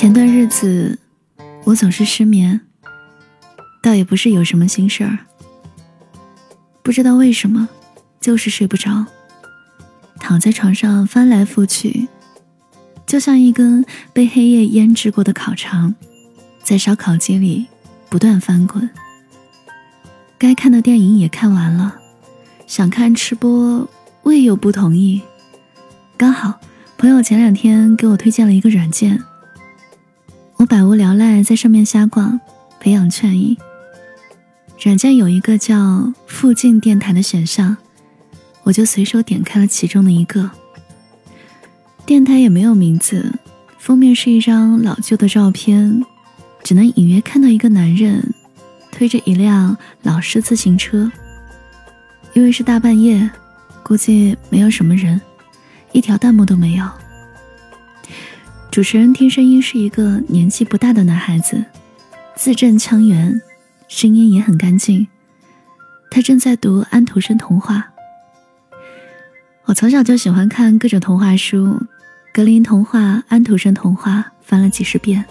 前段日子，我总是失眠，倒也不是有什么心事儿，不知道为什么，就是睡不着，躺在床上翻来覆去，就像一根被黑夜腌制过的烤肠，在烧烤机里不断翻滚。该看的电影也看完了，想看吃播，未又不同意。刚好朋友前两天给我推荐了一个软件。我百无聊赖，在上面瞎逛，培养倦意。软件有一个叫“附近电台”的选项，我就随手点开了其中的一个。电台也没有名字，封面是一张老旧的照片，只能隐约看到一个男人推着一辆老式自行车。因为是大半夜，估计没有什么人，一条弹幕都没有。主持人听声音是一个年纪不大的男孩子，字正腔圆，声音也很干净。他正在读安徒生童话。我从小就喜欢看各种童话书，格林童话、安徒生童话翻了几十遍，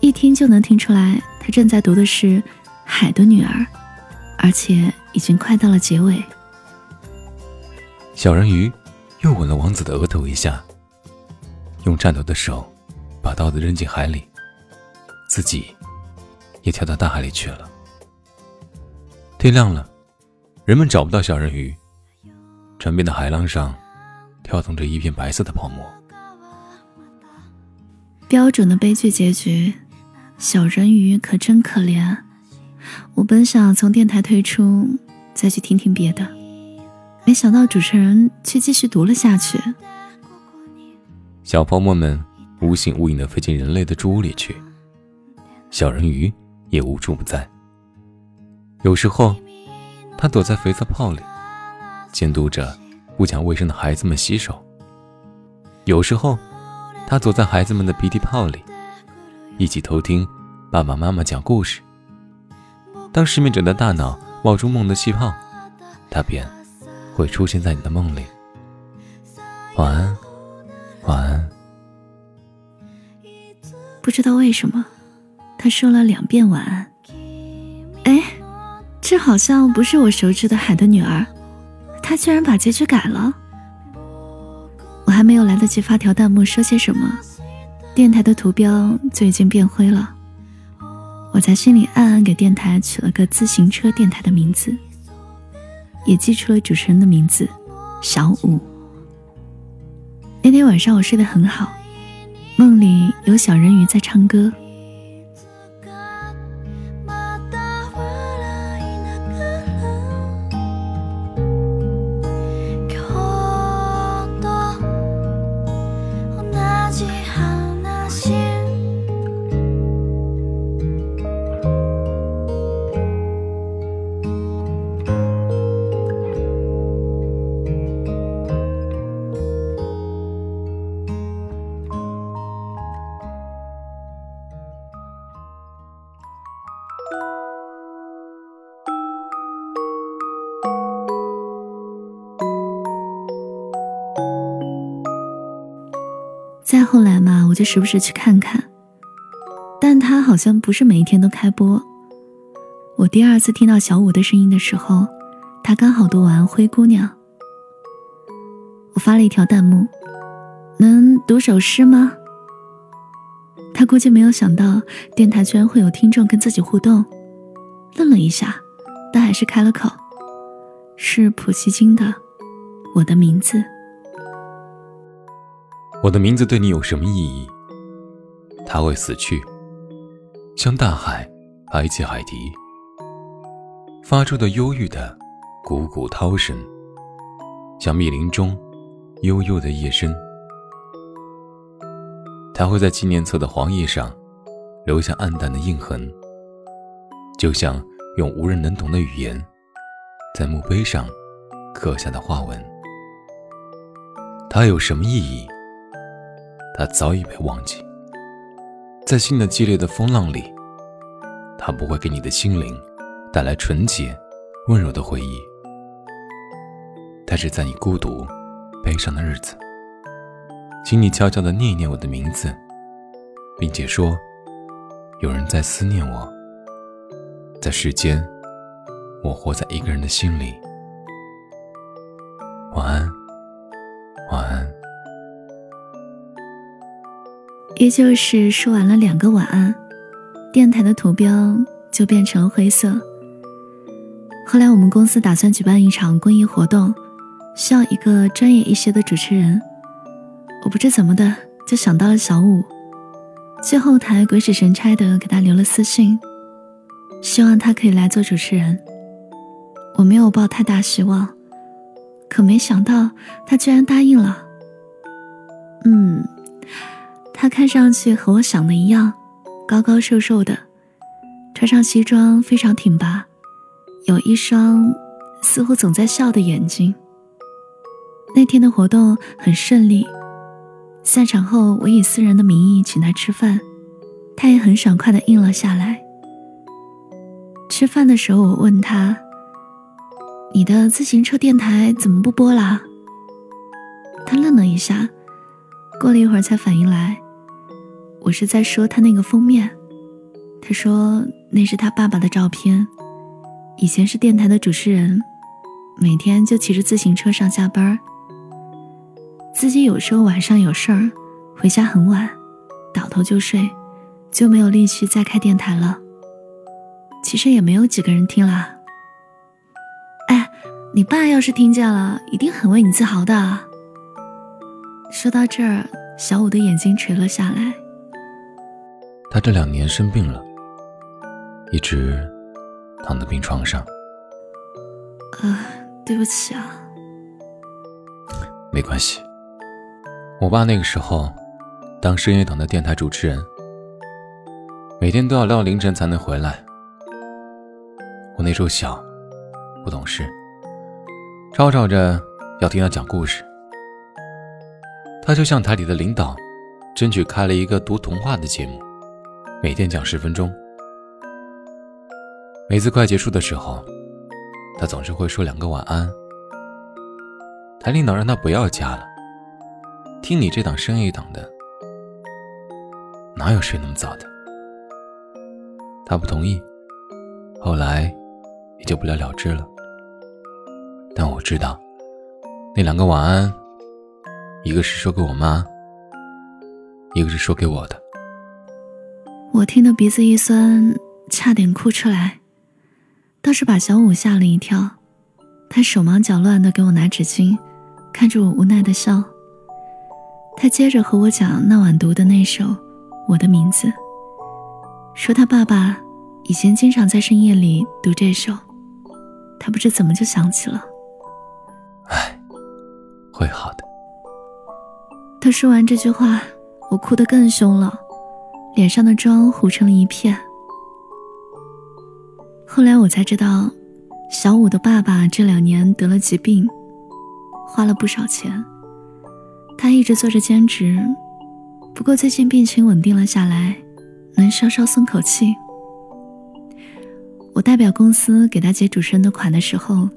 一听就能听出来，他正在读的是《海的女儿》，而且已经快到了结尾。小人鱼又吻了王子的额头一下。用颤抖的手把刀子扔进海里，自己也跳到大海里去了。天亮了，人们找不到小人鱼。船边的海浪上跳动着一片白色的泡沫。标准的悲剧结局，小人鱼可真可怜。我本想从电台退出，再去听听别的，没想到主持人却继续读了下去。小泡沫们无形无影的飞进人类的住屋里去，小人鱼也无处不在。有时候，他躲在肥皂泡里，监督着不讲卫生的孩子们洗手；有时候，他躲在孩子们的鼻涕泡里，一起偷听爸爸妈妈讲故事。当失眠者的大脑冒出梦的气泡，他便会出现在你的梦里。晚安。晚安。不知道为什么，他说了两遍晚安。哎，这好像不是我熟知的海的女儿，他居然把结局改了。我还没有来得及发条弹幕说些什么，电台的图标就已经变灰了。我在心里暗暗给电台取了个自行车电台的名字，也记出了主持人的名字小五。那天晚上我睡得很好，梦里有小人鱼在唱歌。再后来嘛，我就时不时去看看，但他好像不是每一天都开播。我第二次听到小五的声音的时候，他刚好读完《灰姑娘》。我发了一条弹幕：“能读首诗吗？”他估计没有想到电台居然会有听众跟自己互动，愣了一下，但还是开了口：“是普希金的《我的名字》。”我的名字对你有什么意义？它会死去，像大海排起海堤，发出的忧郁的汩汩涛声，像密林中悠悠的夜深。它会在纪念册的黄页上留下暗淡的印痕，就像用无人能懂的语言在墓碑上刻下的花纹。它有什么意义？他早已被忘记，在新的激烈的风浪里，他不会给你的心灵带来纯洁、温柔的回忆。但是在你孤独、悲伤的日子，请你悄悄地念一念我的名字，并且说：“有人在思念我，在世间，我活在一个人的心里。”晚安，依旧是说完了两个晚安，电台的图标就变成了灰色。后来我们公司打算举办一场公益活动，需要一个专业一些的主持人。我不知怎么的就想到了小五，去后台鬼使神差的给他留了私信，希望他可以来做主持人。我没有抱太大希望，可没想到他居然答应了。嗯，他看上去和我想的一样，高高瘦瘦的，穿上西装非常挺拔，有一双似乎总在笑的眼睛。那天的活动很顺利。散场后，我以私人的名义请他吃饭，他也很爽快的应了下来。吃饭的时候，我问他：“你的自行车电台怎么不播啦？”他愣了一下，过了一会儿才反应来，我是在说他那个封面。他说那是他爸爸的照片，以前是电台的主持人，每天就骑着自行车上下班自己有时候晚上有事儿，回家很晚，倒头就睡，就没有力气再开电台了。其实也没有几个人听啦。哎，你爸要是听见了，一定很为你自豪的。说到这儿，小五的眼睛垂了下来。他这两年生病了，一直躺在病床上。啊，对不起啊。没关系。我爸那个时候当深夜党的电台主持人，每天都要到凌晨才能回来。我那时候小，不懂事，吵吵着要听他讲故事。他就向台里的领导，争取开了一个读童话的节目，每天讲十分钟。每次快结束的时候，他总是会说两个晚安。台领导让他不要加了。听你这档生意档的，哪有睡那么早的？他不同意，后来也就不了了之了。但我知道，那两个晚安，一个是说给我妈，一个是说给我的。我听得鼻子一酸，差点哭出来，倒是把小五吓了一跳。他手忙脚乱的给我拿纸巾，看着我无奈的笑。他接着和我讲那晚读的那首《我的名字》，说他爸爸以前经常在深夜里读这首，他不知怎么就想起了。唉，会好的。他说完这句话，我哭得更凶了，脸上的妆糊成了一片。后来我才知道，小五的爸爸这两年得了疾病，花了不少钱。他一直做着兼职，不过最近病情稳定了下来，能稍稍松口气。我代表公司给他结主持人的款的时候，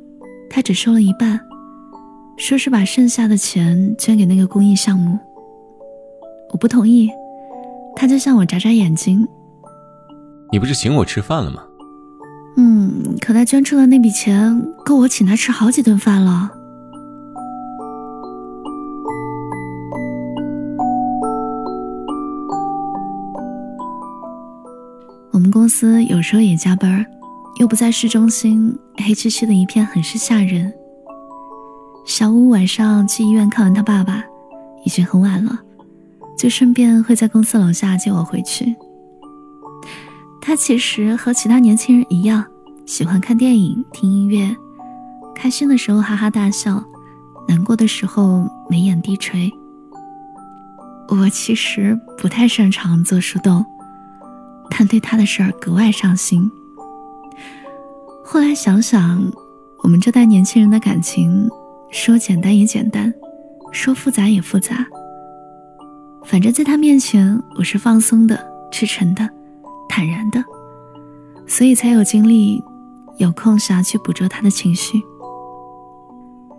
他只收了一半，说是把剩下的钱捐给那个公益项目。我不同意，他就向我眨眨眼睛：“你不是请我吃饭了吗？”“嗯，可他捐出的那笔钱够我请他吃好几顿饭了。”我们公司有时候也加班，又不在市中心，黑漆漆的一片，很是吓人。小五晚上去医院看完他爸爸，已经很晚了，就顺便会在公司楼下接我回去。他其实和其他年轻人一样，喜欢看电影、听音乐，开心的时候哈哈大笑，难过的时候眉眼低垂。我其实不太擅长做树洞。但对他的事儿格外上心。后来想想，我们这代年轻人的感情，说简单也简单，说复杂也复杂。反正在他面前，我是放松的、赤诚的、坦然的，所以才有精力、有空暇去捕捉他的情绪。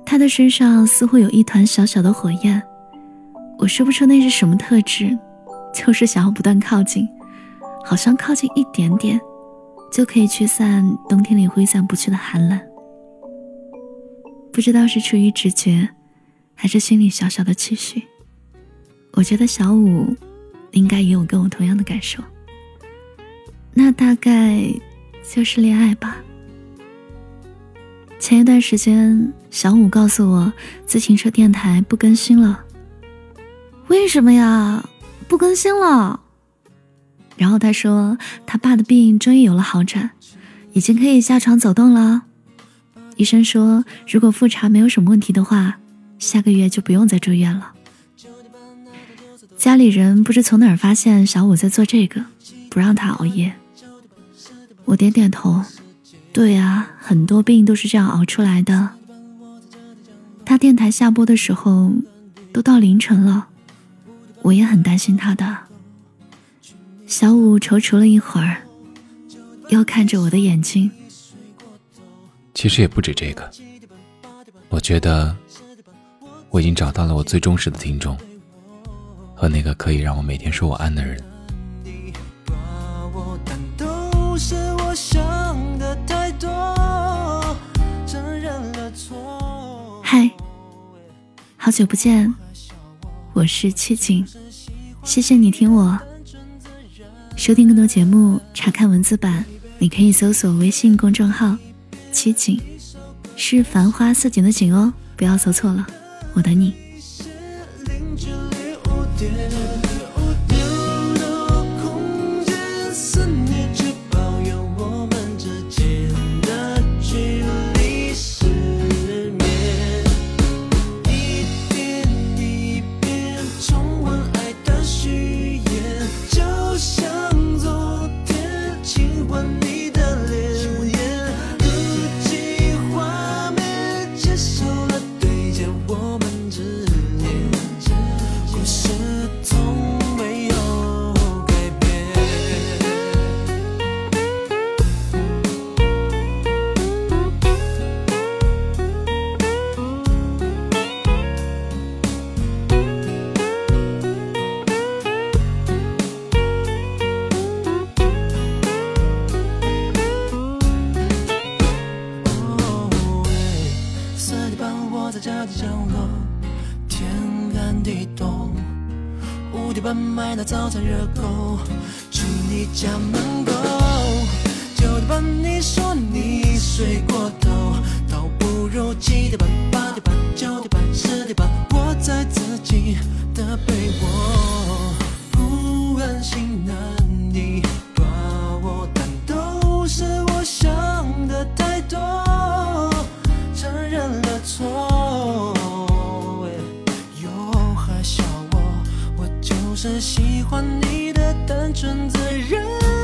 他的身上似乎有一团小小的火焰，我说不出那是什么特质，就是想要不断靠近，好像靠近一点点，就可以驱散冬天里挥散不去的寒冷。不知道是出于直觉，还是心里小小的期许。我觉得小五应该也有跟我同样的感受。那大概就是恋爱吧。前一段时间，小五告诉我自行车电台不更新了。为什么呀？不更新了？然后他说他爸的病终于有了好转，已经可以下床走动了。医生说，如果复查没有什么问题的话，下个月就不用再住院了。家里人不知从哪儿发现小五在做这个，不让他熬夜。我点点头，对呀，很多病都是这样熬出来的。他电台下播的时候，都到凌晨了，我也很担心他的。小五踌躇了一会儿，又看着我的眼睛。其实也不止这个，我觉得我已经找到了我最忠实的听众，和那个可以让我每天说晚安的人。嗨，好久不见，我是七景，谢谢你听我。收听更多节目，查看文字版，你可以搜索微信公众号。七景是繁花似锦的景哦，不要搜错了，我等你。点。四点半我在家里等候，天寒地冻。五点半买的早餐热狗，去你家门口。九点半你说你睡过头，倒不如七点半、八点半、九点半、十点半，我在自己的被窝，不安心难你是喜欢你的单纯自然。